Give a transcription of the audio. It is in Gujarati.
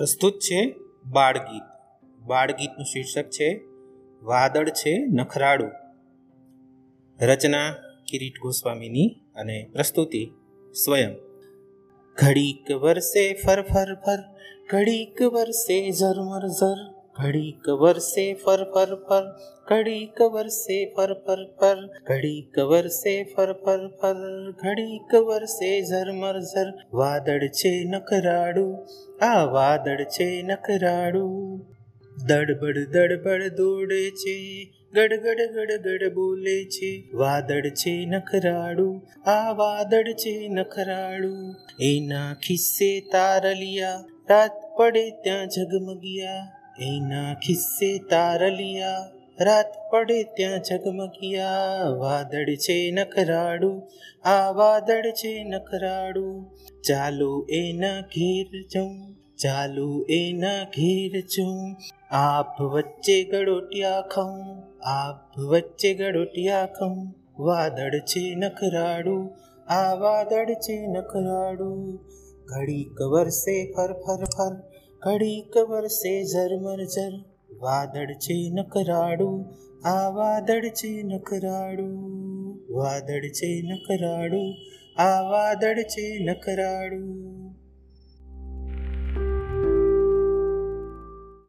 પ્રસ્તુત છે બાળગીત. બાળગીતનું શીર્ષક છે વાદળ છે નખરાળું. રચના કિરીટ ગોસ્વામીની અને પ્રસ્તુતિ સ્વયં. ઘડીક વરસે ફર ફર ફર, ઘડીક વરસે ઝરમર ઝર. ઘડીક વરસે ફર ફર ફર, ઘડી કવર સે ફર ફર ફર, ઘડી કવર સે ફર ફર ફર, ઘડી કવર સે ઝરમર ઝર. વાદળ છે નખરાડું આ વાદળ છે નખરાડું દડબડ દડબડ દોડે છે ગડગડ ગડગડ બોલે છે. વાદળ છે નખરાડું આ વાદળ છે નખરાડું એના ખિસ્સે તારલિયા રાત પડે ત્યાં ઝગમગિયા એના ખિસ્સે તારલિયા, રાત પડે ત્યાં ઝગમગિયા. વાદળ છે નખરાડું આ વાદળ છે નખરાડું ચાલો એના ઘેર જઉં, ચાલો એના ઘેર જઉં. આપ વચ્ચે ગળોટિયા ખાઉં, આપ વચ્ચે ગળોટિયા ખાઉં. વાદળ છે નખરાડું આ વાદળ છે નખરાડું ઘડી કવરસે ફર ફર ફર ઘડીક વરસે ઝરમર ઝર, વાદળ છે નકરાડું આ વાદળ છે નકરાડું વાદળ છે નકરાડું આ વાદળ છે નખરાડું